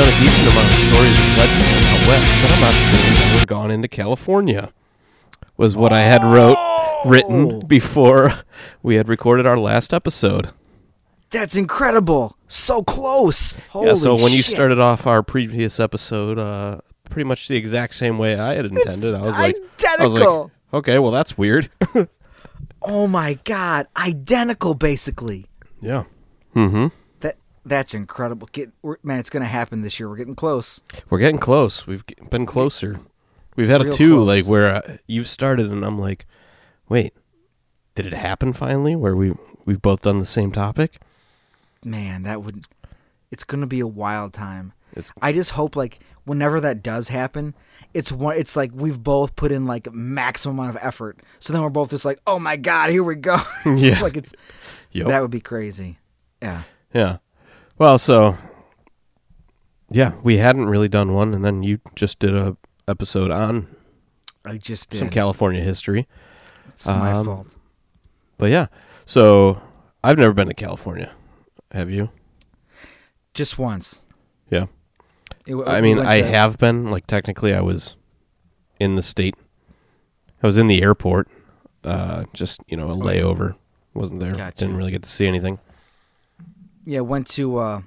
Done a decent amount of stories of legends out west, but I'm not sure we've ever gone into California. Was what I had wrote written Oh! before we had recorded our last episode. That's incredible. So close. Holy yeah, so when you shit. started off our previous episode, uh, pretty much the exact same way I had intended, I was like, I was identical. like, okay, well that's weird. oh my god, identical basically. yeah. Mm-hmm. That that's incredible. Get man, it's going to happen this year. We're getting close. We're getting close. We've been closer. We've had a two close. like where uh, you've started and I'm like, wait, did it happen finally? Where we we've both done the same topic? Man, that would it's going to be a wild time. It's I just hope like whenever that does happen, it's one it's like we've both put in like maximum amount of effort. So then we're both just like, "Oh my god, here we go." Yeah. like it's Yep. that would be crazy. Yeah. yeah. Well, so yeah, we hadn't really done one, and then you just did a episode on I just did. some California history. it's my um, fault. But yeah, so I've never been to California. Have you? Just once. Yeah. It- we I mean, went I to- have been. Like technically, I was in the state. I was in the airport. Uh, just you know, a layover. Wasn't there. Gotcha. Didn't really get to see anything. Yeah went to uh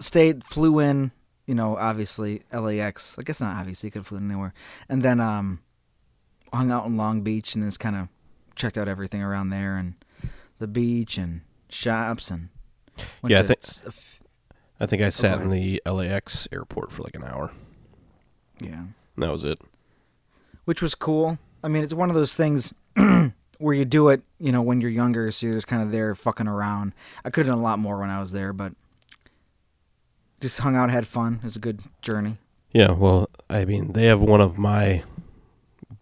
stayed flew in you know obviously lax i guess not obviously could have flown anywhere. And then um hung out in long beach and just kind of checked out everything around there and the beach and shops and Yeah, I think- f- I think I sat in the LAX airport for like an hour. yeah. And that was it. which was cool. I mean it's one of those things where you do it you know when you're younger so you're just kind of there fucking around i could have done a lot more when i was there but just hung out had fun it was a good journey Yeah. Well, I mean, they have one of my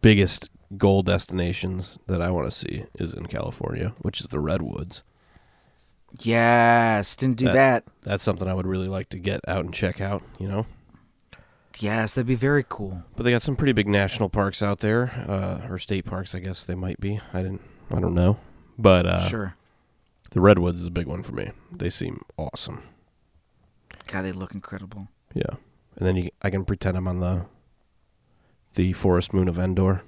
biggest goal destinations that I want to see is in California, which is the redwoods. Yes, didn't do That- that. That's something I would really like to get out and check out. You know. Yes, that'd be very cool. But they got some pretty big national parks out there, uh, or state parks, I guess they might be. I didn't, I don't know. But uh, sure. the redwoods is a big one for me. They seem awesome. God, they look incredible. Yeah, and then you, I can pretend I'm on the the forest moon of Endor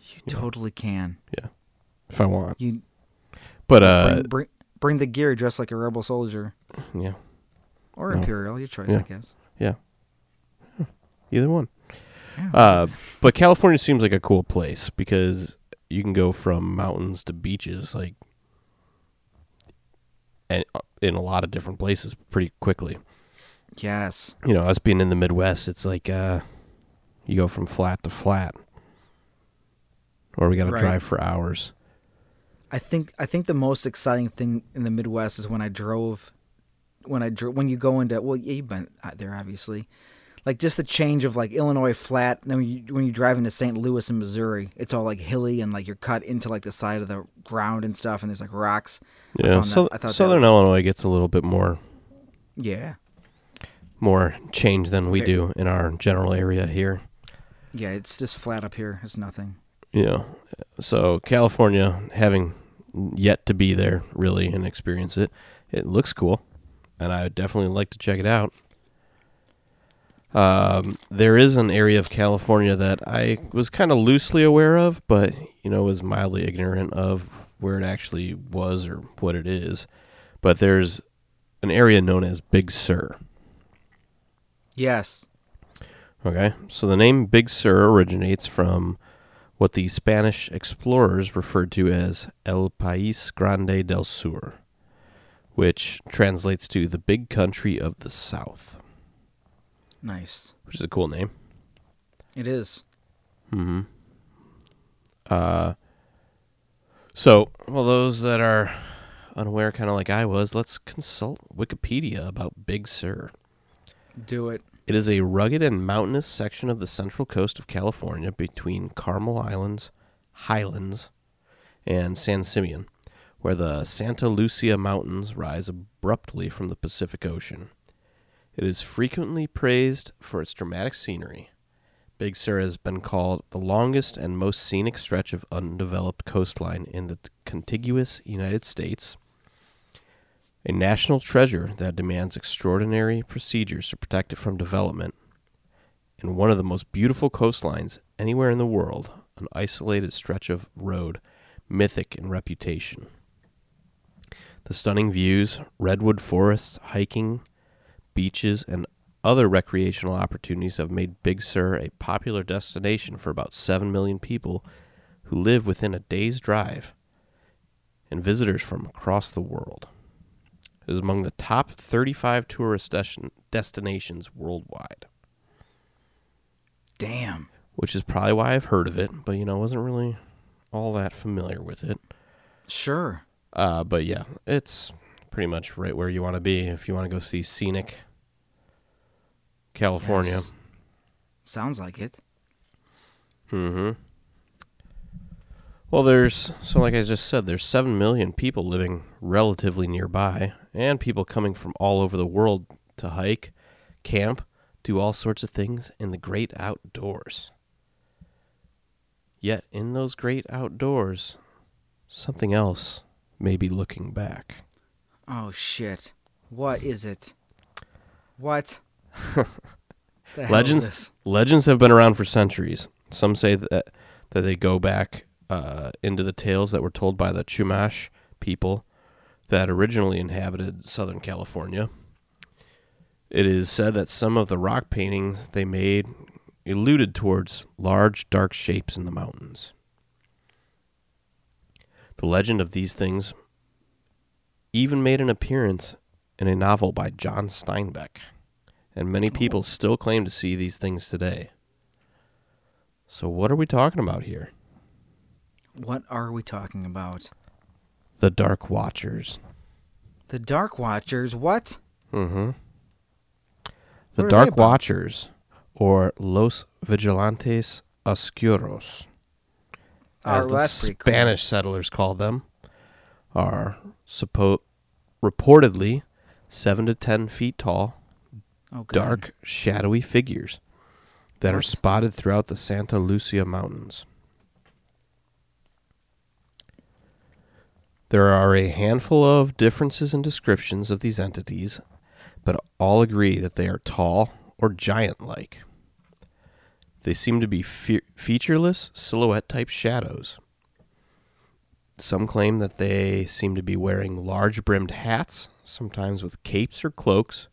You Yeah. totally can. Yeah, if I want. You But uh, bring, bring bring the gear, dress like a rebel soldier yeah, or No. imperial, your choice, Yeah. I guess. Either one. Yeah. Uh, but California seems like a cool place because you can go from mountains to beaches, like, and uh, in a lot of different places pretty quickly. yes. you know, us being in the Midwest, it's like uh, you go from flat to flat, or we got to Right. drive for hours. I think I think the most exciting thing in the Midwest is when I drove, when I drove when you go into well, yeah, you've been out there obviously, like just the change of like Illinois flat. Then when you when you drive into St. Louis in Missouri, it's all like hilly and like you're cut into like the side of the ground and stuff, and there's like rocks. Yeah, so, that- Southern was- Illinois gets a little bit more Yeah, more change than we Okay. do in our general area here. yeah, it's just flat up here. It's nothing. Yeah. so California, having yet to be there really and experience it, it looks cool, and I would definitely like to check it out. Um, there is an area of California that I was kind of loosely aware of, but you know was mildly ignorant of where it actually was or what it is. But there's an area known as Big Sur. Yes. Okay, so the name Big Sur originates from what the Spanish explorers referred to as El País Grande del Sur, which translates to the big country of the South, Nice. which is a cool name. It is. Mm-hmm. Uh, so, well, those that are unaware, kind of like I was, let's consult Wikipedia about Big Sur. Do it. It is a rugged and mountainous section of the central coast of California between Carmel Islands, Highlands, and San Simeon, where the Santa Lucia Mountains rise abruptly from the Pacific Ocean. It is frequently praised for its dramatic scenery. Big Sur has been called the longest and most scenic stretch of undeveloped coastline in the contiguous United States a national treasure that demands extraordinary procedures to protect it from development, and one of the most beautiful coastlines anywhere in the world, an isolated stretch of road, mythic in reputation. The stunning views, redwood forests, hiking, beaches, and other recreational opportunities have made Big Sur a popular destination for about 7 million people who live within a day's drive and visitors from across the world It is among the top 35 tourist destin- destinations worldwide, Damn. which is probably why I've heard of it, but you know, wasn't really all that familiar with it. Sure. Uh, but yeah, it's pretty much right where you want to be if you want to go see scenic California. Yes. Sounds like it. Mm-hmm. Well, there's so like I just said, there's seven million people living relatively nearby, and people coming from all over the world to hike, camp, do all sorts of things in the great outdoors. Yet in those great outdoors, something else may be looking back. Oh shit. What is it? What? the hell is Legends legends have been around for centuries. Some say that that they go back uh, into the tales that were told by the Chumash people that originally inhabited Southern California. It is said that some of the rock paintings they made alluded towards large, dark shapes in the mountains. The legend of these things even made an appearance in a novel by John Steinbeck, and many people still claim to see these things today. So, what are we talking about here? What are we talking about? The Dark Watchers. The Dark Watchers. What? Mm-hmm. The are Dark? Watchers, or Los Vigilantes Oscuros, Oh, as the that's pretty cool. Spanish settlers called them, are suppo- reportedly seven to ten feet tall, Oh, God. dark, shadowy figures that are spotted throughout the Santa Lucia Mountains. There are a handful of differences in descriptions of these entities, but all agree that they are tall or giant like. They seem to be fe- featureless, silhouette type shadows. Some claim that they seem to be wearing large brimmed hats, sometimes with capes or cloaks,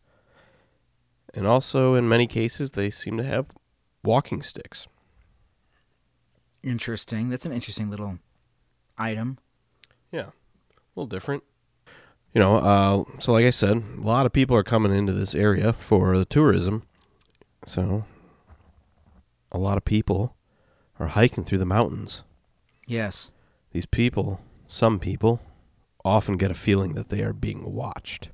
and also in many cases they seem to have walking sticks. Interesting. That's an interesting little item. Yeah, a little different. You know, uh, so like I said, a lot of people are coming into this area for the tourism. So, a lot of people are hiking through the mountains. Yes. These people, some people, often get a feeling that they are being watched.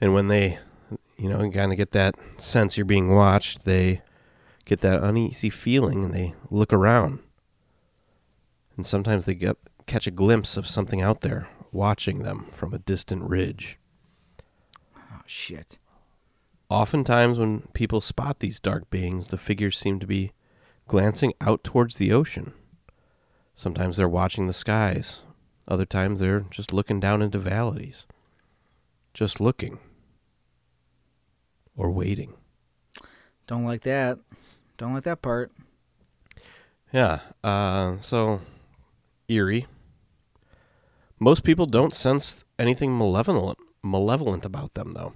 And when they, you know, kind of get that sense you're being watched, they get that uneasy feeling and they look around. And sometimes they get catch a glimpse of something out there watching them from a distant ridge. Oh shit. Oftentimes, when people spot these dark beings, the figures seem to be glancing out towards the ocean. Sometimes they're watching the skies. Other times they're just looking down into valleys. Just looking. Or waiting. Don't like that. Don't like that part. Yeah. Uh, so, eerie. Most people don't sense anything malevolent, malevolent about them, though.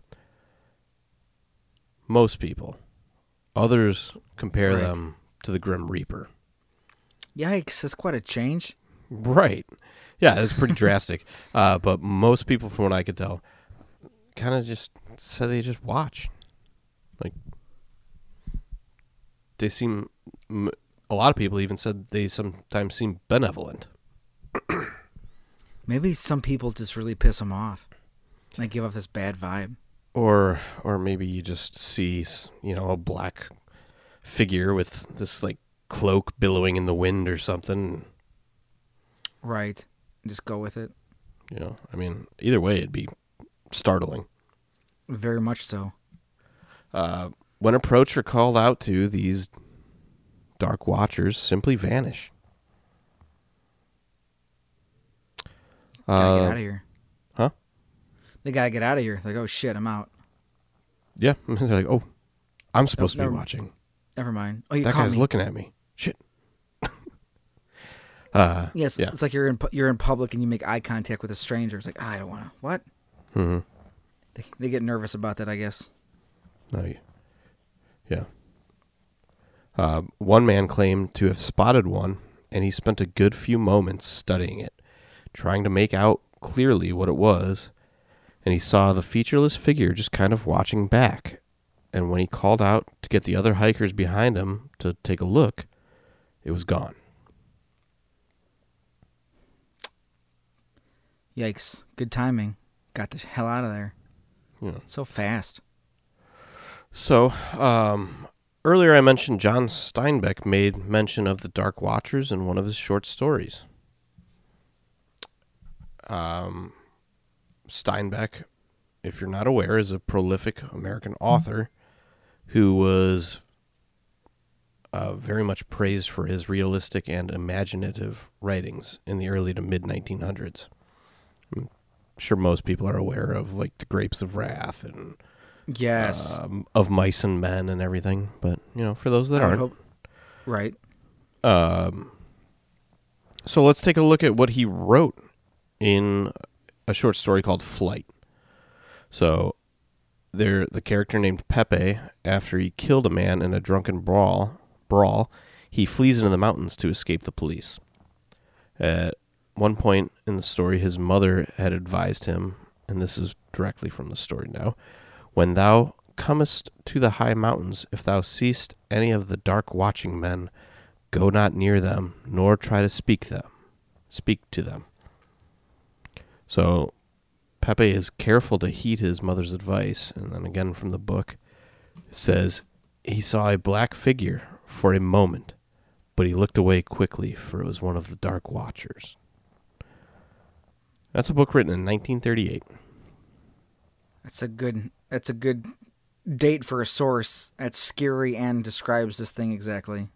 Most people. Others compare Right. them to the Grim Reaper. Yikes, that's quite a change. Right. Yeah, it's pretty drastic. Uh, but most people, from what I could tell, kind of just said they just watch. Like they seem. a lot of people even said they sometimes seem benevolent. Maybe some people just really piss them off. Like give off this bad vibe. or or maybe you just see you know a black figure with this like cloak billowing in the wind or something Right. Just go with it. you know i mean either way it'd be startling Very much so. uh, when approached or called out to these dark watchers simply vanish Gotta get Uh, out of here. huh? They gotta get out of here. Like, oh shit, I'm out. yeah they're like oh i'm supposed to be never- watching Never mind. Oh, you that guy's me. looking at me shit uh yes, yeah. it's like you're in you're in public and you make eye contact with a stranger. It's like ah, I don't want to. What? hmm They, they get nervous about that, I guess. No, y- yeah. Uh, one man claimed to have spotted one, and he spent a good few moments studying it, trying to make out clearly what it was. And he saw the featureless figure just kind of watching back. And when he called out to get the other hikers behind him to take a look, it was gone. Yikes! Good timing. Got the hell out of there Yeah. so fast. So, um, earlier I mentioned John Steinbeck made mention of the Dark Watchers in one of his short stories. Um, Steinbeck, if you're not aware, is a prolific American author who was uh, very much praised for his realistic and imaginative writings in the early to mid 1900s. I'm sure most people are aware of like the Grapes of Wrath and Yes. um, of mice and men and everything. But you know, for those that I aren't, hope- Right. um, so let's take a look at what he wrote in a short story called Flight. So there, the character named Pepe, after he killed a man in a drunken brawl, brawl, he flees into the mountains to escape the police. At one point in the story, his mother had advised him, and this is directly from the story now When thou comest to the high mountains, if thou seest any of the dark watching men, go not near them, nor try to speak them. Speak to them. So Pepe is careful to heed his mother's advice, and then again from the book says he saw a black figure for a moment, but he looked away quickly, for it was one of the dark watchers. That's a book written in 1938. That's a good. That's a good date for a source. That's scary and describes this thing exactly.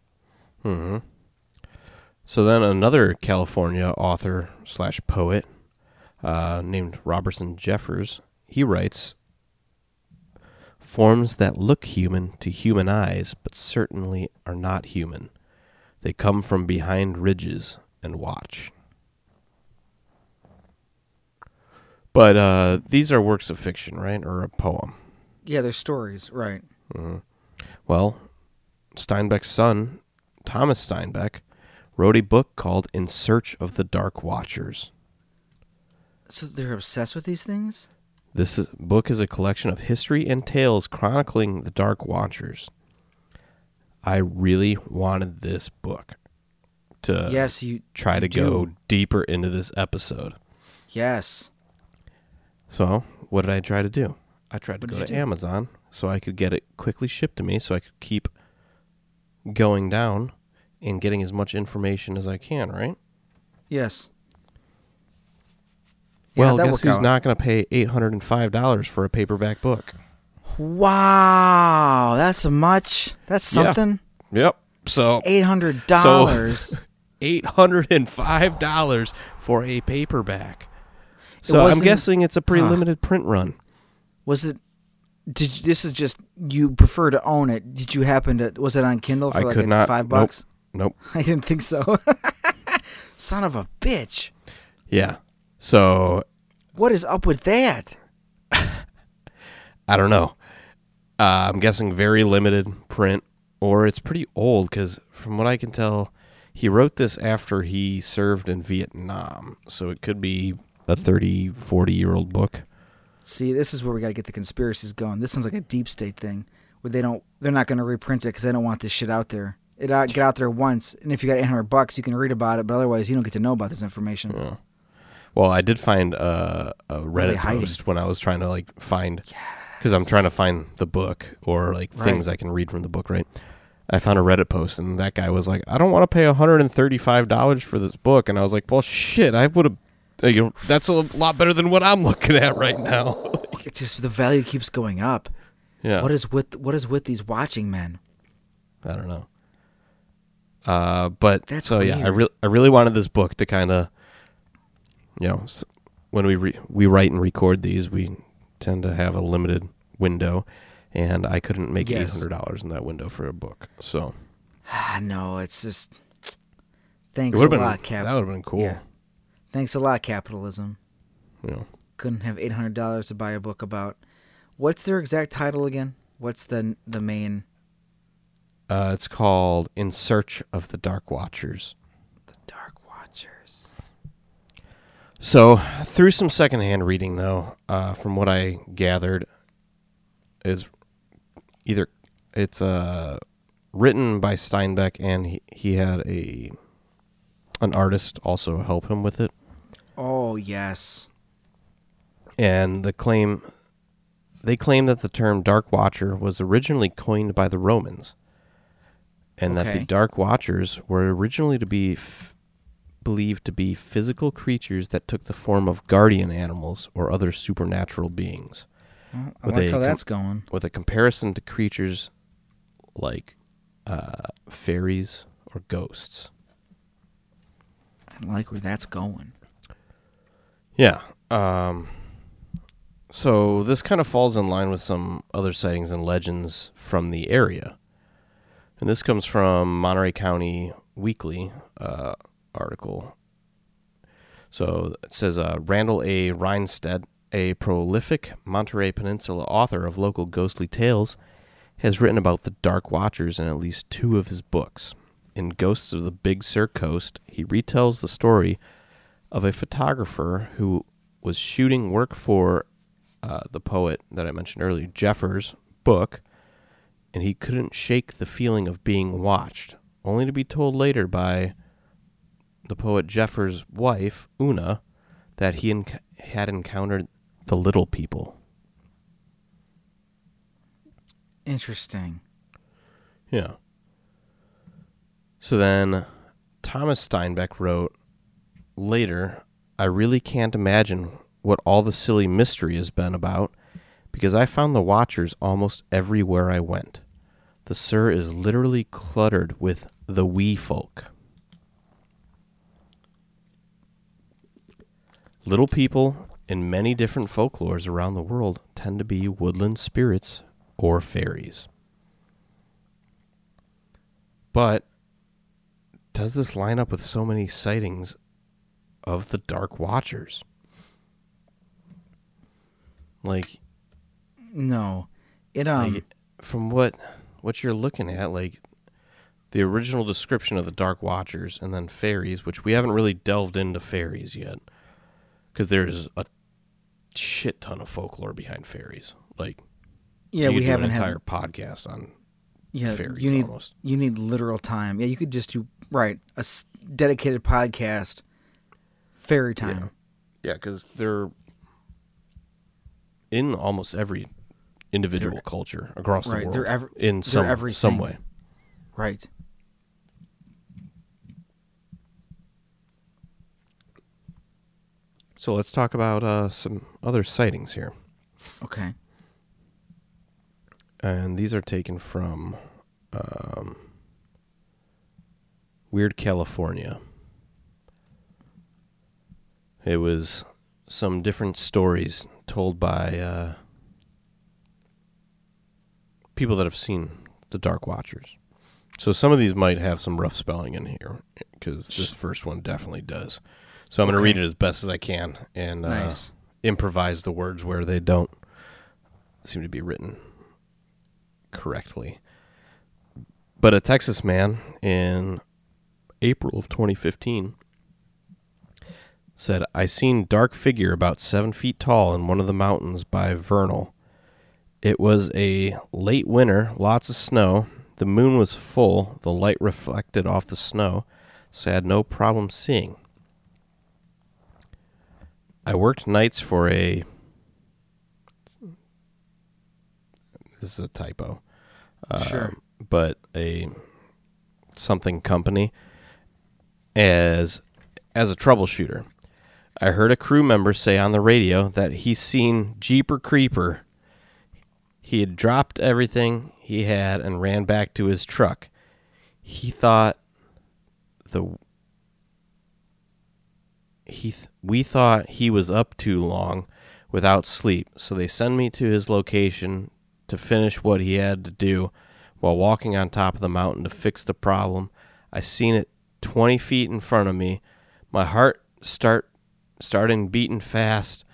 hmm So then another California author slash poet uh, named Robinson Jeffers, he writes forms that look human to human eyes, but certainly are not human. They come from behind ridges and watch. But uh, these are works of fiction, right, or a poem. Yeah, they're stories, right? Mhm. Well, Steinbeck's son, Thomas Steinbeck, wrote a book called In Search of the Dark Watchers. So they're obsessed with these things. This is, book is a collection of history and tales chronicling the Dark Watchers. I really wanted this book to yes, you try you to go deeper into this episode. Yes. So, what did I try to do? I tried to What go to do? Amazon so I could get it quickly shipped to me so I could keep going down and getting as much information as I can, right? Yes. Well, that guess who's out. not going to pay $805 for a paperback book? Wow, that's a much. That's Yeah. something. Yep. So, Eight hundred dollars. $805 for a paperback. So, I'm guessing it's a pretty Huh. limited print run. was it? Did you, this is just you prefer to own it? Did you happen to? Was it on Kindle for I like could not- five nope. bucks? Nope. I didn't think so. Son of a bitch! Yeah. So, What is up with that? I don't know. Uh, I'm guessing very limited print, or it's pretty old because from what I can tell, he wrote this after he served in Vietnam, so it could be a 30, 40 year old book. See, this is where we got to get the conspiracies going. This sounds like a deep state thing where they don't, they're not going to reprint it because they don't want this shit out there. It out, get out there once, and if you got 800 bucks, you can read about it, but otherwise, you don't get to know about this information. Yeah. Well, I did find uh, a Reddit post when I was trying to like find because I'm trying to find the book or like things I can read from the book. Right. I found a Reddit post and that guy was like, "I don't want to pay 135 dollars for this book," and I was like, "Well, shit, I would have." You know, that's a lot better than what I'm looking at right now. It just the value keeps going up. yeah. What is with what is with these watching men? I don't know. Uh, but That's so yeah, I really I really wanted this book to kind of, you know, when we re- we write and record these, we tend to have a limited window, and I couldn't make eight Yes. hundred dollars in that window for a book. So no, it's just thanks would a been lot, Cap. that would have been cool. Yeah. Thanks a lot, capitalism. Know, Couldn't have eight hundred dollars to buy a book about. What's their exact title again? What's the the main? uh, it's called "In Search of the Dark Watchers." The Dark Watchers. So, through some secondhand reading, though, uh, from what I gathered, is either it's uh, written by Steinbeck, and he, he had a an artist also help him with it. Oh yes. And the claim they claim that the term Dark Watcher was originally coined by the Romans, and that the Dark Watchers were originally to be f- believed to be physical creatures that took the form of guardian animals or other supernatural beings, Well, I With like a how com- that's going. with a comparison to creatures like uh, fairies or ghosts. I like where that's going. Yeah. Um, so this kind of falls in line with some other sightings and legends from the area. And this comes from Monterey County Weekly uh, article. So it says uh, Randall A. Reinstedt, a prolific Monterey Peninsula author of local ghostly tales, has written about the Dark Watchers in at least two of his books. In Ghosts of the Big Sur Coast, he retells the story of a photographer who was shooting work for uh, the poet that I mentioned earlier, Jeffers' book, and he couldn't shake the feeling of being watched, only to be told later by the poet Jeffers' wife, Una, that he enc- had encountered the little people. Interesting. Yeah. So then Thomas Steinbeck wrote later, I really can't imagine what all the silly mystery has been about because I found the watchers almost everywhere I went. The Sur is literally cluttered with the wee folk. Little people in many different folklores around the world tend to be woodland spirits or fairies. But does this line up with so many sightings of the Dark Watchers? Like, No, it um. like from what what you're looking at, like the original description of the Dark Watchers and then fairies, which we haven't really delved into fairies yet, because there's a shit ton of folklore behind fairies. Like, yeah, we haven't an had entire podcast on yeah. fairies you need almost. you need literal time. Yeah, you could just do right a s- dedicated podcast. Fairy time. Yeah, because they're in almost every individual They're- culture across the world they're ev- in some some way. Right. So let's talk about uh, some other sightings here, Okay. And these are taken from um, Weird California. It was some different stories told by uh, people that have seen the Dark Watchers. So some of these might have some rough spelling in here because this first one definitely does. So I'm going to Okay. read it as best as I can and uh, improvise the words where they don't seem to be written correctly. But a Texas man in April of 2015 said, I seen dark figure about seven feet tall in one of the mountains by Vernal. It was a late winter, lots of snow. The moon was full, the light reflected off the snow, so I had no problem seeing. I worked nights for a. This is a typo. Sure. Um, But a something company as as a troubleshooter. I heard a crew member say on the radio that he's seen Jeeper Creeper. He had dropped everything he had and ran back to his truck. He thought the he th- we thought he was up too long without sleep, so they send me to his location to finish what he had to do while walking on top of the mountain to fix the problem. I seen it 20 feet in front of me. My heart start starting beating fast.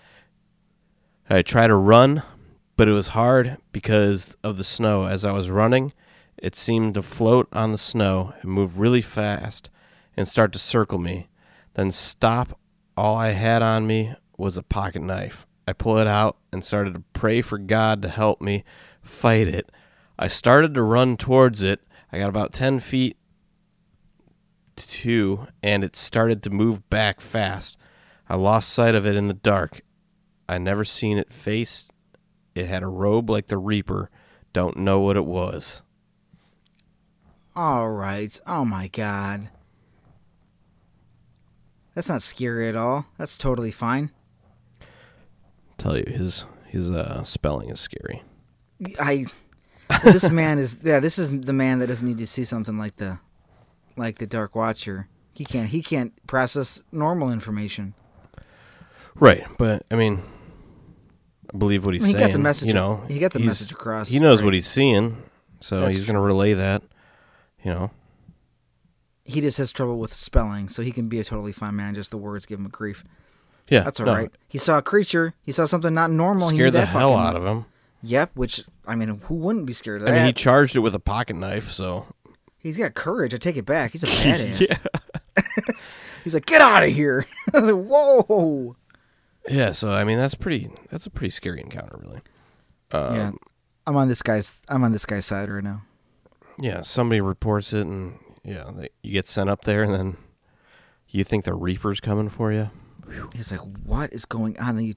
I tried to run, but it was hard because of the snow. As I was running, it seemed to float on the snow and move really fast and start to circle me, then stop. All I had on me was a pocket knife. I pull it out and started to pray for God to help me fight it. I started to run towards it. I got about 10 feet to and it started to move back fast. I lost sight of it in the dark. I never seen it face. It had a robe like the Reaper. Don't know what it was. All right. Oh my god. That's not scary at all. That's totally fine. Tell you his his uh, spelling is scary. I well, this man is yeah, this is the man that doesn't need to see something like the like the Dark Watcher. He can't he can't process normal information. Right, but I mean, I believe what he's I mean, he saying. got the message. You know, he got the message across. He knows right. what he's seeing, so That's he's going to relay that. You know, He just has trouble with spelling, so he can be a totally fine man. Just the words give him a grief. Yeah, That's all no, right. He saw a creature. He saw something not normal. he Scared the that hell fucking- out of him. Yep. Which I mean, who wouldn't be scared of I that? mean, he charged it with a pocket knife, so He's got courage. I take it back. He's a badass. He's like, get out of here. I was like, whoa. yeah. So I mean, that's pretty. That's a pretty scary encounter, really. Um, yeah. I'm on this guy's. I'm on this guy's side right now. yeah, somebody reports it, and yeah, they, you get sent up there, and then you think the Reaper's coming for you. He's like, what is going on? And you,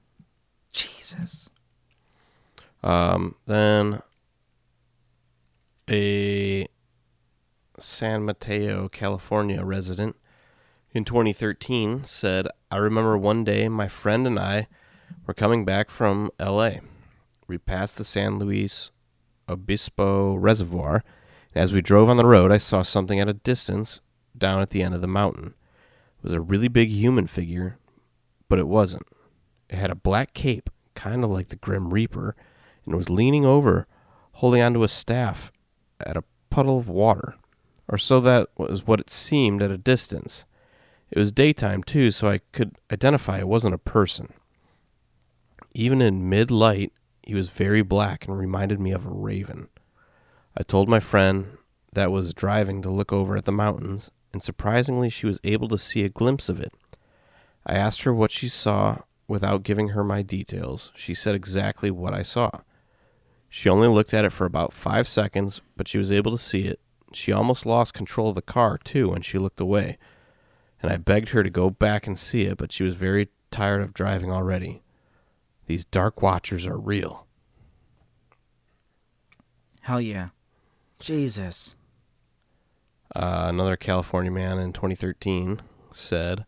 Jesus. Um, then a San Mateo, California resident in 2013 said, I remember one day my friend and I were coming back from LA. We passed the San Luis Obispo Reservoir. As we drove on the road, I saw something at a distance down at the end of the mountain. It was a really big human figure, but it wasn't. It had a black cape, kind of like the Grim Reaper, and was leaning over, holding onto a staff at a puddle of water, or so that was what it seemed at a distance. It was daytime, too, so I could identify it wasn't a person. Even in mid light, he was very black and reminded me of a raven. I told my friend that was driving to look over at the mountains, and surprisingly, she was able to see a glimpse of it. I asked her what she saw without giving her my details. She said exactly what I saw. She only looked at it for about five seconds, but she was able to see it. She almost lost control of the car, too, when she looked away. And I begged her to go back and see it, but she was very tired of driving already. These dark watchers are real. Hell yeah. Jesus. Uh, another California man in 2013 said,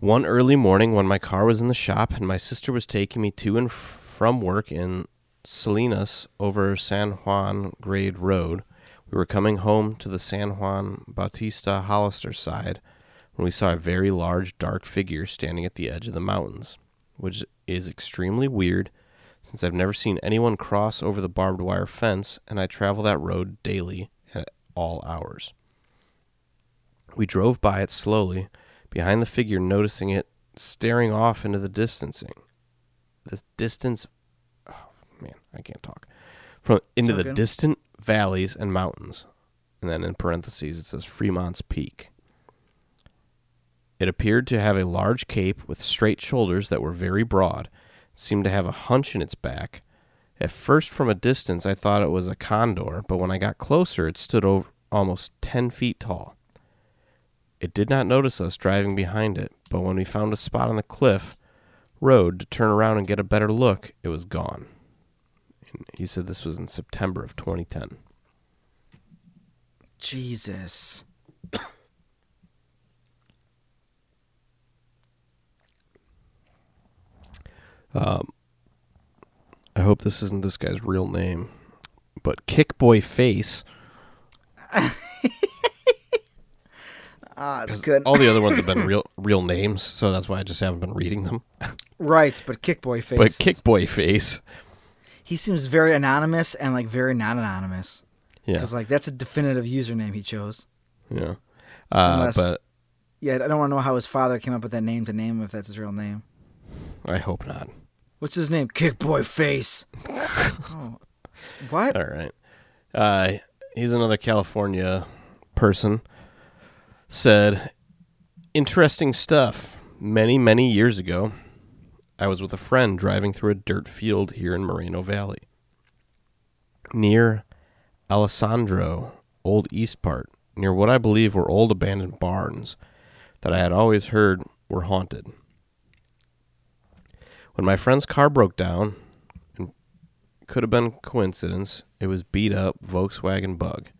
One early morning when my car was in the shop and my sister was taking me to and from work in Salinas over San Juan Grade Road, we were coming home to the San Juan Bautista Hollister side when we saw a very large dark figure standing at the edge of the mountains, which is extremely weird since I've never seen anyone cross over the barbed wire fence and I travel that road daily at all hours. We drove by it slowly, behind the figure, noticing it staring off into the distancing. The distance, oh man, I can't talk. From into the distant valleys and mountains, and then in parentheses it says Fremont's Peak. It appeared to have a large cape with straight shoulders that were very broad, it seemed to have a hunch in its back. At first, from a distance, I thought it was a condor, but when I got closer, it stood over almost 10 feet tall. It did not notice us driving behind it, but when we found a spot on the cliff road to turn around and get a better look, it was gone. And he said this was in September of 2010. Jesus. Um, I hope this isn't this guy's real name, but Kickboy Face. Ah, it's good. All the other ones have been real real names, so that's why I just haven't been reading them. right, but Kickboy face. But Kickboy Face, he seems very anonymous and like very not anonymous. yeah, Because like that's a definitive username he chose. yeah. Uh, Unless- but Yeah, I don't want to know how his father came up with that name to name him if that's his real name. I hope not. What's his name? Kickboy Face. oh. What? All right. Uh, he's another California person. Said, interesting stuff. Many, many years ago, I was with a friend driving through a dirt field here in Moreno Valley. Near Alessandro, Old East Part, near what I believe were old abandoned barns that I had always heard were haunted. When my friend's car broke down, and could have been coincidence. It was beat up Volkswagen Bug.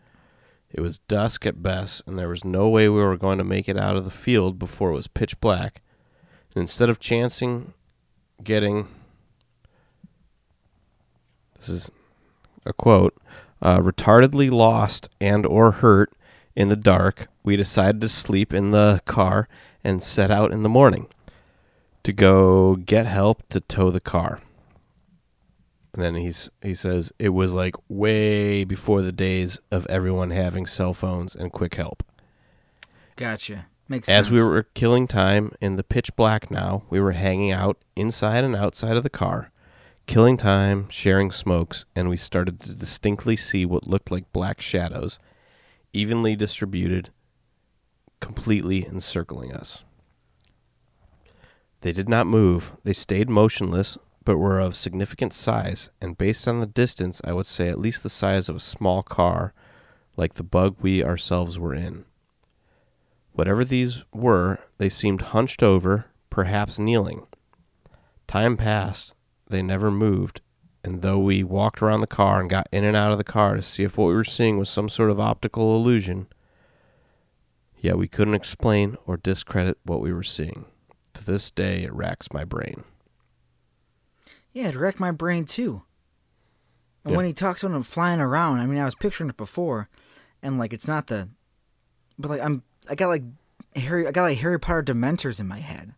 It was dusk at best, and there was no way we were going to make it out of the field before it was pitch black. And instead of chancing getting this is a quote uh, retardedly lost and or hurt in the dark we decided to sleep in the car and set out in the morning to go get help to tow the car and then he's he says it was like way before the days of everyone having cell phones and quick help. Gotcha. Makes As sense. we were killing time in the pitch black now, we were hanging out inside and outside of the car, killing time, sharing smokes, and we started to distinctly see what looked like black shadows, evenly distributed, completely encircling us. They did not move. They stayed motionless, but were of significant size, and based on the distance, I would say at least the size of a small car, like the bug we ourselves were in. Whatever these were, they seemed hunched over, perhaps kneeling. Time passed, they never moved, and though we walked around the car and got in and out of the car to see if what we were seeing was some sort of optical illusion, yet we couldn't explain or discredit what we were seeing. To this day, it racks my brain. Yeah, it wrecked my brain too. And Yeah. when he talks about him flying around, I mean, I was picturing it before, and like it's not the, but like I'm, I got like Harry, I got like Harry Potter Dementors in my head.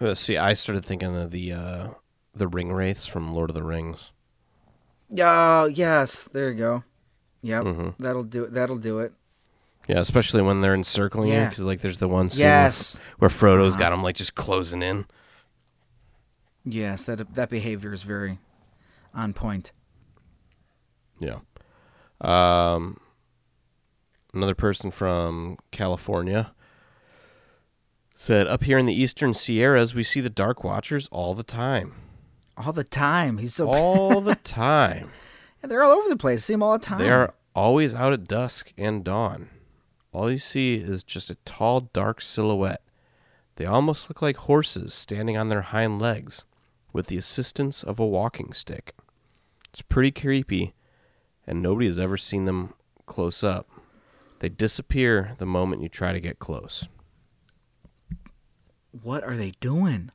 Uh, see, I started thinking of the uh, the ring wraiths from Lord of the Rings. Oh yes, there you go. Yep, mm-hmm. that'll do it. That'll do it. Yeah, especially when they're encircling you, because like there's the one scene Yes, where Frodo's Uh-huh. got him like just closing in. Yes, that that behavior is very on point. Yeah. Um, another person from California said, "Up here in the eastern Sierras, we see the Dark Watchers all the time, All the time, he's so. all the time. Yeah, they're all over the place. See him all the time. They are always out at dusk and dawn. All you see is just a tall, dark silhouette. They almost look like horses standing on their hind legs, with the assistance of a walking stick. It's pretty creepy, and nobody has ever seen them close up. They disappear the moment you try to get close. What are they doing?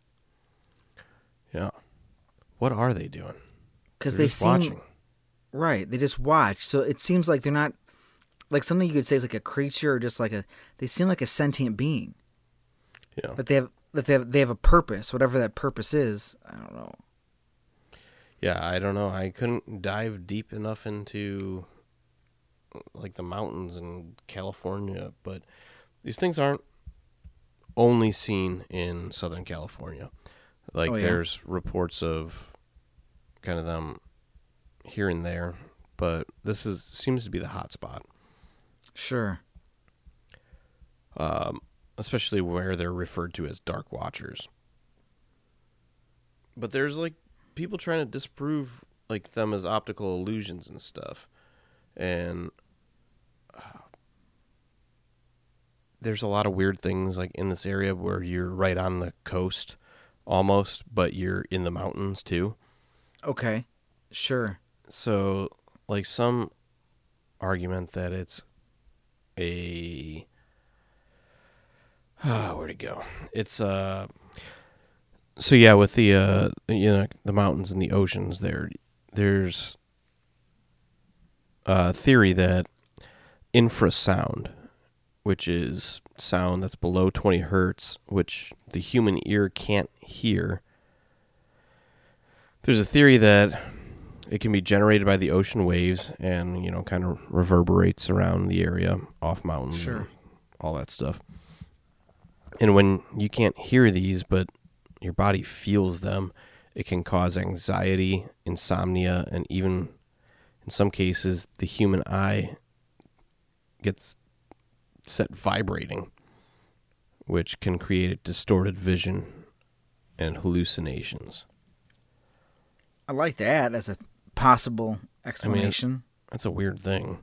Yeah. What are they doing? Because They're just seem watching. right. They just watch. So it seems like they're not like something you could say is like a creature or just like a. They seem like a sentient being, Yeah. but they have that they have they have a purpose. Whatever that purpose is, I don't know. Yeah, I don't know. I couldn't dive deep enough into like the mountains in California, but these things aren't only seen in Southern California. Like Oh, yeah? there's reports of kind of them here and there, but this is seems to be the hot spot. Sure. um, especially where they're referred to as dark watchers. But there's like people trying to disprove like them as optical illusions and stuff, and uh, there's a lot of weird things like in this area where you're right on the coast, almost, but you're in the mountains too. Okay. Sure. So, like some argument that it's a ah, where'd it go? It's uh so yeah, with the uh you know the mountains and the oceans there there's a theory that infrasound, which is sound that's below 20 hertz, which the human ear can't hear. There's a theory that it can be generated by the ocean waves and, you know, kind of reverberates around the area off mountains Sure. all that stuff. And when you can't hear these, but your body feels them, it can cause anxiety, insomnia, and even in some cases, the human eye gets set vibrating, which can create a distorted vision and hallucinations. I like that as a possible explanation. That's a weird thing.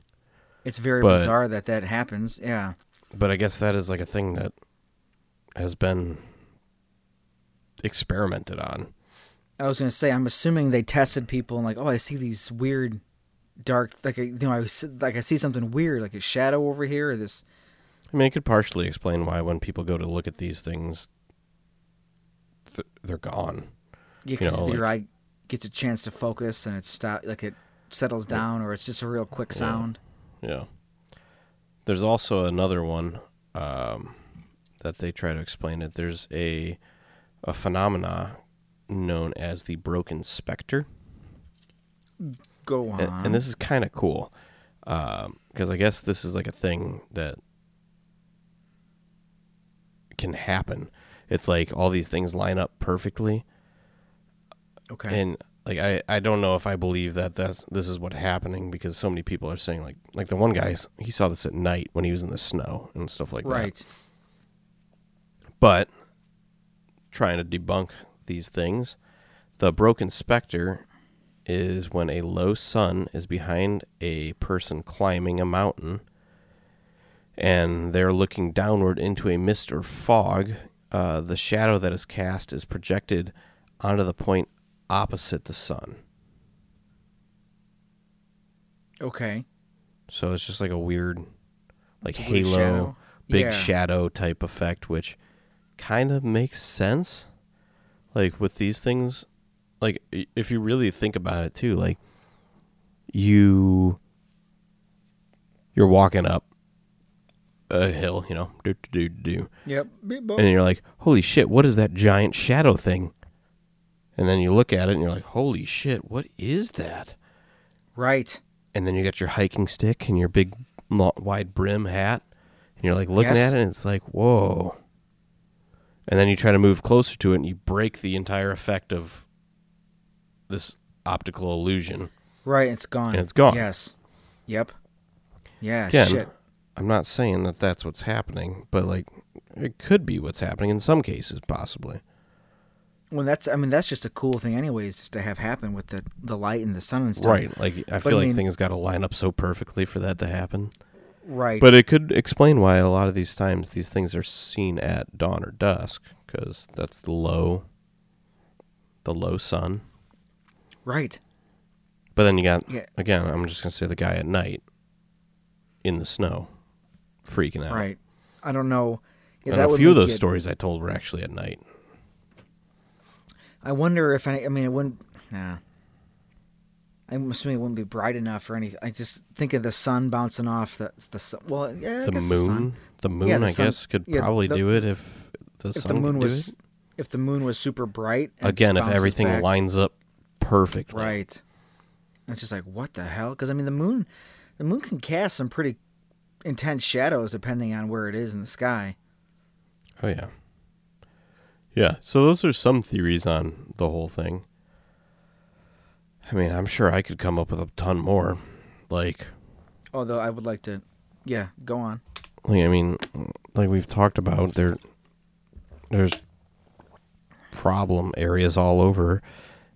it's very but- bizarre that that happens. Yeah. But I guess that is like a thing that has been experimented on. I was gonna say, I'm assuming they tested people and like, oh, I see these weird, dark, like you know, I like I see something weird, like a shadow over here, or this. I mean, it could partially explain why when people go to look at these things, th- they're gone. Yeah, 'cause know, your like- eye gets a chance to focus and it stop, like it settles down, or it's just a real quick Yeah. sound. Yeah. There's also another one um, that they try to explain it. There's a a phenomena known as the Brocken specter. Go on. and, and this is kind of cool um, because I guess this is like a thing that can happen. It's like all these things line up perfectly, okay. and like I, I don't know if I believe that that's this is what happening because so many people are saying like like the one guy he saw this at night when he was in the snow and stuff like that. right. But trying to debunk these things, the Brocken specter is when a low sun is behind a person climbing a mountain and they're looking downward into a mist or fog. Uh, the shadow that is cast is projected onto the point opposite the sun. Okay. So it's just like a weird, like a halo, shadow. big Yeah. shadow type effect, which kind of makes sense. Like with these things, like if you really think about it too, like you you're walking up a hill, you know, do do do do, Yep. And you're like, "Holy shit, what is that giant shadow thing?" And then you look at it and you're like, "Holy shit, what is that?" Right. and then you got your hiking stick and your big wide brim hat and you're like looking Yes. at it and it's like whoa and then you try to move closer to it and you break the entire effect of this optical illusion Right. It's gone. And it's gone. Yes. Yep. Yeah. again Shit. i'm not saying that that's what's happening but like it could be what's happening in some cases possibly Well, that's. I mean, that's just a cool thing, anyways, just to have happen with the the light and the sun and stuff. right like i But feel I like mean- things got to line up so perfectly for that to happen Right. but it could explain why a lot of these times these things are seen at dawn or dusk because that's the low the low sun right. But then you got Yeah. again. I'm just gonna say the guy at night in the snow, freaking out. Right. I don't know. Yeah, and a few of those it- stories I told were actually at night. I wonder if any. I mean, it wouldn't. Nah. I'm assuming it wouldn't be bright enough or anything. I just think of the sun bouncing off the the sun. Well, yeah, the moon, the, sun. the moon, Yeah, the I sun- guess could yeah, probably the- do it if the If sun the moon was, if the moon was super bright. and Again, if everything back- lines up perfectly. Right. It's just like what the hell? Because I mean, the moon, the moon can cast some pretty intense shadows depending on where it is in the sky. Oh yeah. Yeah. So those are some theories on the whole thing. I mean, I'm sure I could come up with a ton more. Like, Although I would like to Yeah, go on. Like I mean, like we've talked about, there, there's problem areas all over,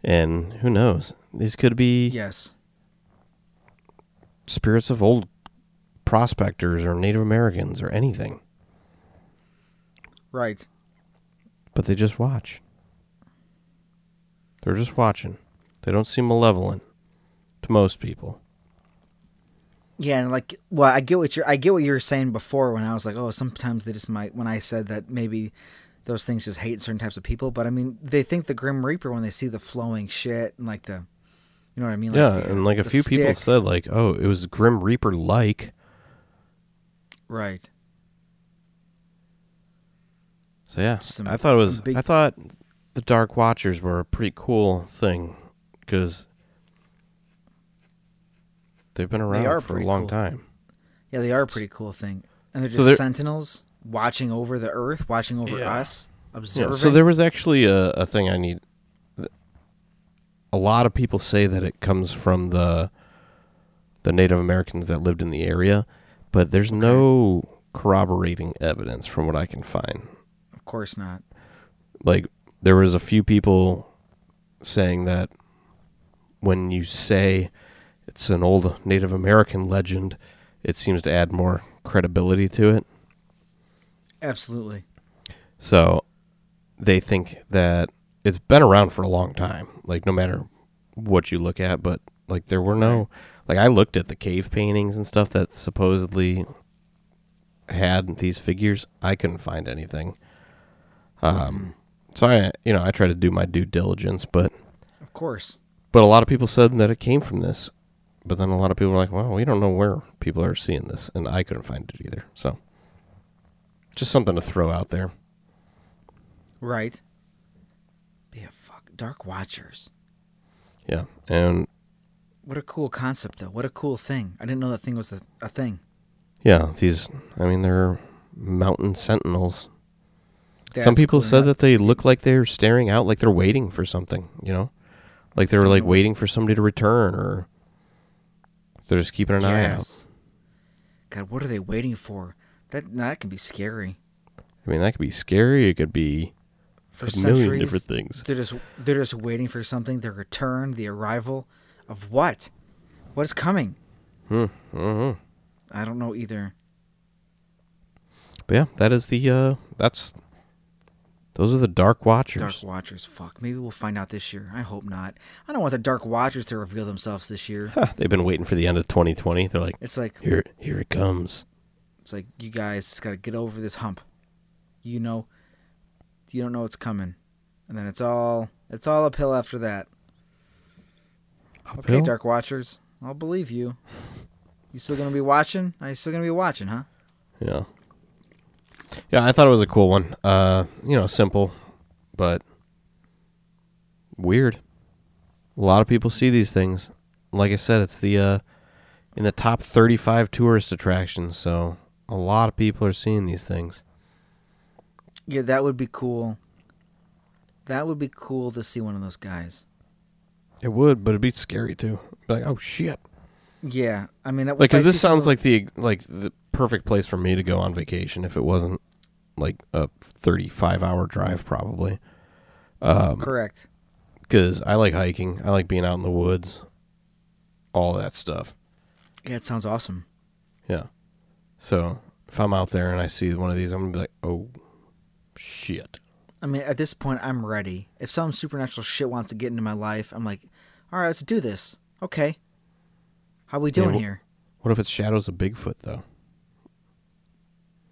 and who knows? These could be Yes. spirits of old prospectors or Native Americans or anything, Right. but they just watch. They're just watching. They don't seem malevolent to most people. Yeah, and like, well, I get what you're. I get what you were saying before when I was like, oh, sometimes they just might. When I said that maybe those things just hate certain types of people, but I mean, they think the Grim Reaper when they see the flowing shit and like the, you know what I mean? yeah, the, and like a few people said, like, oh, it was Grim Reaper like. right. So yeah, Some I thought it was. big- I thought the Dark Watchers were a pretty cool thing because they've been around are for a pretty long cool. time. Yeah, they are a pretty cool thing, and they're So just they're- sentinels watching over the Earth, watching over Yeah. us, Yeah, observing. so there was actually a, a thing I need. A lot of people say that it comes from the the Native Americans that lived in the area, but there's no corroborating evidence from what I can find. of course not. like there was a few people saying that when you say it's an old Native American legend, it seems to add more credibility to it. Absolutely. So they think that it's been around for a long time, like no matter what you look at, but like there were no like I looked at the cave paintings and stuff that supposedly had these figures. I couldn't find anything. Um so I you know, I try to do my due diligence, but Of course. But a lot of people said that it came from this. But then a lot of people were like, "Well, we don't know where people are seeing this," and I couldn't find it either. So, just something to throw out there. Right. Be a fuck Dark Watchers. Yeah, and What a cool concept, though. What a cool thing. I didn't know that thing was a, a thing. yeah, these. I mean, they're mountain sentinels. That's Some people cool. said that they look like they're staring out, like they're waiting for something. You know, like they were like know. waiting for somebody to return, or they're just keeping an eye out. Yes. God, what are they waiting for? That that can be scary. I mean, that could be scary. It could be For a million different things. they're just they're just waiting for something. The return, the arrival of what? What is coming? Hmm. hmm I don't know either. But yeah, that is the. uh That's. Those are the Dark Watchers. Dark Watchers. Fuck. Maybe we'll find out this year. I hope not. I don't want the Dark Watchers to reveal themselves this year. Ha, they've been waiting for the end of 2020. They're like, It's like here, here it comes. it's like you guys just gotta get over this hump. You know, you don't know what's coming, and then it's all it's all uphill after that. Okay, Dark Watchers, I'll believe you. You still gonna be watching? Are you still gonna be watching, huh? Yeah. Yeah, I thought it was a cool one. Uh, you know, simple, but weird. A lot of people see these things. Like I said, it's the uh in the top 35 tourist attractions, so a lot of people are seeing these things. Yeah, that would be cool. That would be cool to see one of those guys. It would, but it'd be scary too. Be like, oh shit. Yeah, I mean, Like, I cause this sounds like the like the perfect place for me to go on vacation if it wasn't like a 35 hour drive probably. Um, correct. because I like hiking. I like being out in the woods, all that stuff. Yeah, it sounds awesome. Yeah. So if I'm out there and I see one of these, I'm gonna be like, oh, shit. I mean, at this point, I'm ready. If some supernatural shit wants to get into my life, I'm like, all right, let's do this. Okay. How we doing wh- here? What if it's shadows of Bigfoot though?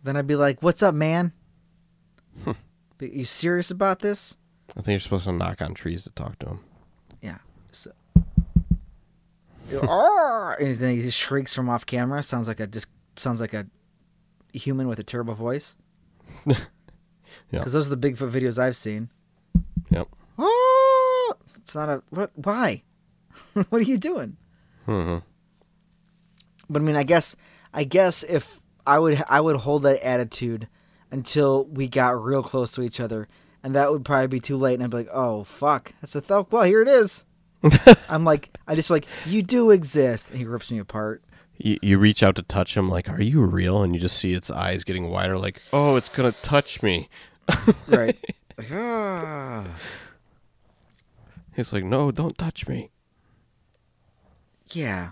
Then I'd be like, what's up, man? Be- you serious about this? I think you're supposed to knock on trees to talk to him. Yeah. So, and then he just shrieks from off camera. Sounds like a just sounds like a human with a terrible voice. Yeah. Because those are the Bigfoot videos I've seen. Yep. Oh, it's not a what? Why? what are you doing? Mm-hmm. But I mean, I guess, I guess if I would, I would hold that attitude until we got real close to each other, and that would probably be too late. And I'd be like, "Oh fuck, that's a thought. Well, here it is." I'm like, I just like, you do exist, and he rips me apart. You, you reach out to touch him, like, "Are you real?" And you just see its eyes getting wider, like, "Oh, it's gonna touch me." right. Like, ah. He's like, "No, don't touch me." Yeah.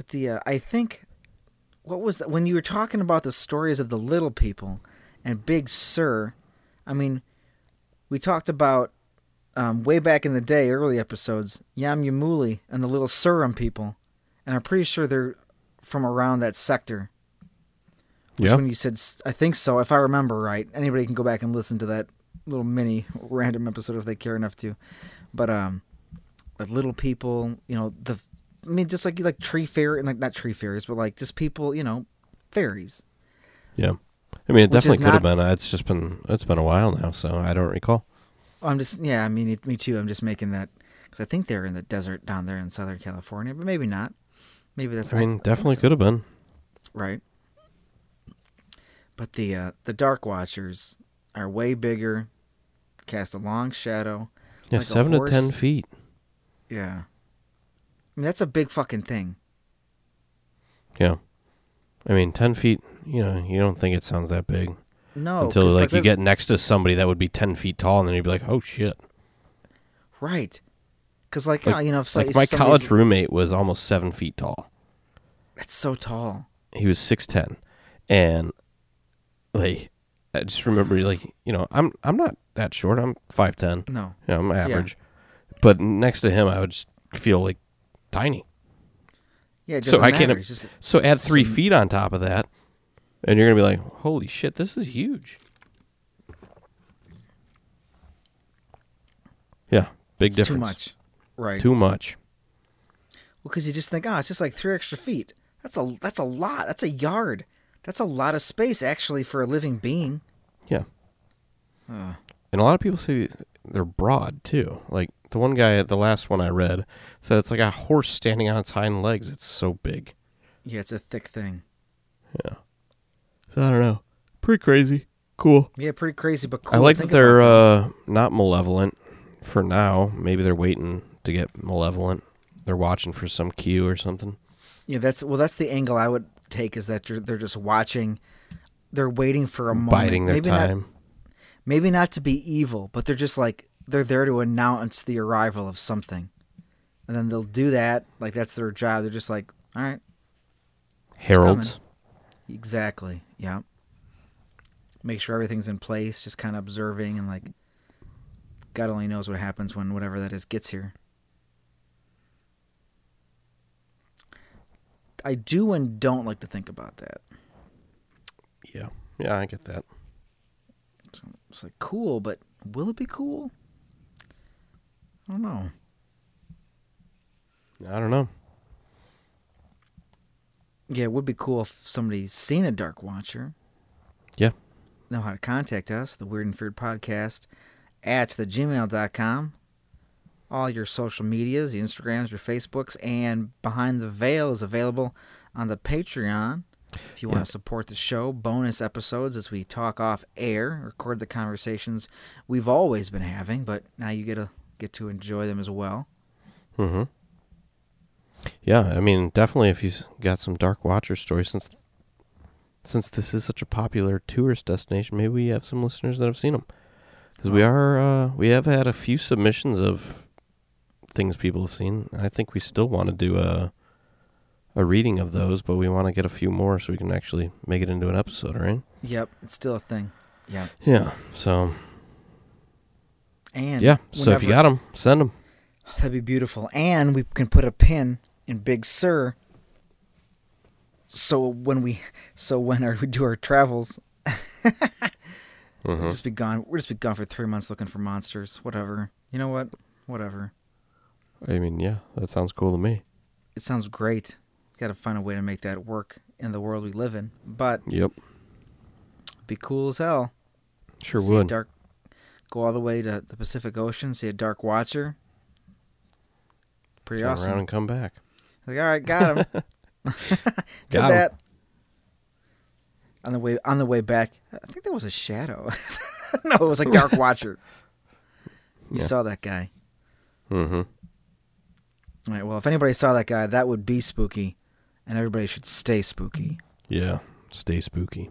But the uh, I think what was that when you were talking about the stories of the little people and Big Sur? I mean, we talked about um, way back in the day, early episodes, Yam Yamuli and the little Surum people, and I'm pretty sure they're from around that sector. Which Yeah. When you said, I think so, if I remember right. Anybody can go back and listen to that little mini random episode if they care enough to. But um, with little people, you know, the, I mean, just like you like tree fairy, like not tree fairies, but like just people, you know, fairies. Yeah. I mean, it definitely could have been. uh, It's just been it's been a while now, so I don't recall. I'm just, yeah, I mean, it, me too. I'm just making that because I think they're in the desert down there in Southern California, but maybe not. Maybe that's. I mean, definitely could have been. right. But the uh, the Dark Watchers are way bigger, cast a long shadow. Yeah, Like seven to ten feet. Yeah. I mean, that's a big fucking thing. Yeah. I mean, ten feet. You know, you don't think it sounds that big No, until 'cause, like you get next to somebody that would be ten feet tall, and then you'd be like, "Oh shit!" right. Because like, Like- you know, if, Like if my somebody's- college roommate was almost seven feet tall. That's so tall. He was six ten, and like I just remember like you know I'm I'm not that short. I'm five ten. No. Yeah, I'm average. But next to him, I would just feel like tiny. Yeah. So I can't- just So add three Some- feet on top of that, and you're gonna be like, "Holy shit, this is huge." Yeah, big difference. too much. Right. Too much. Well, because you just think, oh, it's just like three extra feet. That's a that's a lot. That's a yard. That's a lot of space actually for a living being. Yeah. Uh, And a lot of people say they're broad too. Like the one guy, the last one I read, said it's like a horse standing on its hind legs. It's so big. yeah, it's a thick thing. Yeah. So I don't know. Pretty crazy. Cool. Yeah, pretty crazy, but cool. I like that they're uh, not malevolent for now. Maybe they're waiting to get malevolent. They're watching for some cue or something. yeah, that's well, that's the angle I would take is that they're, they're just watching. They're waiting for a moment. Biding their maybe Not, time. maybe not to be evil, but they're just like they're there to announce the arrival of something, and then they'll do that. Like that's their job. They're just like, all right, Heralds. Exactly. Yeah. Make sure everything's in place, just kind of observing and like God only knows what happens when whatever that is gets here. I do and don't like to think about that. Yeah. Yeah, I get that. It's like cool, but will it be cool? I don't know. I don't know. Yeah, it would be cool if somebody's seen a Dark Watcher. Yeah. Know how to contact us, the Weird and Feared Podcast at the gmail.com. All your social medias, the Instagrams, your Facebooks, and Behind the Veil is available on the Patreon. If you Yeah. want to support the show, bonus episodes as we talk off air, record the conversations we've always been having, but now you get to get to enjoy them as well. Mm-hmm. Yeah, I mean, definitely if you've got some Dark Watcher stories, since since this is such a popular tourist destination, maybe we have some listeners that have seen them. Because we are, uh, we have had a few submissions of things people have seen. I think we still want to do a a reading of those, but we want to get a few more so we can actually make it into an episode, right? Yep, it's still a thing. Yeah. Yeah. So And yeah. So if you got them, send them. That'd be beautiful. And we can put a pin in Big Sur. So when we so when our, we do our travels, we'll Mm-hmm. just be gone. We'll just be gone for three months looking for monsters. Whatever. You know what? Whatever. I mean, yeah, that sounds cool to me. It sounds great. Got to find a way to make that work in the world we live in. But Yep. be cool as hell. Sure See would. dark. Go all the way to the Pacific Ocean. See a dark watcher. Pretty Turn awesome. around and come back. Like, all right, got him. Did Got that. On the way on the way back, I think there was a shadow. no, it was like Dark Watcher. You Yeah. saw that guy. Mm-hmm. All right. Well, if anybody saw that guy, that would be spooky, and everybody should stay spooky. Yeah, stay spooky.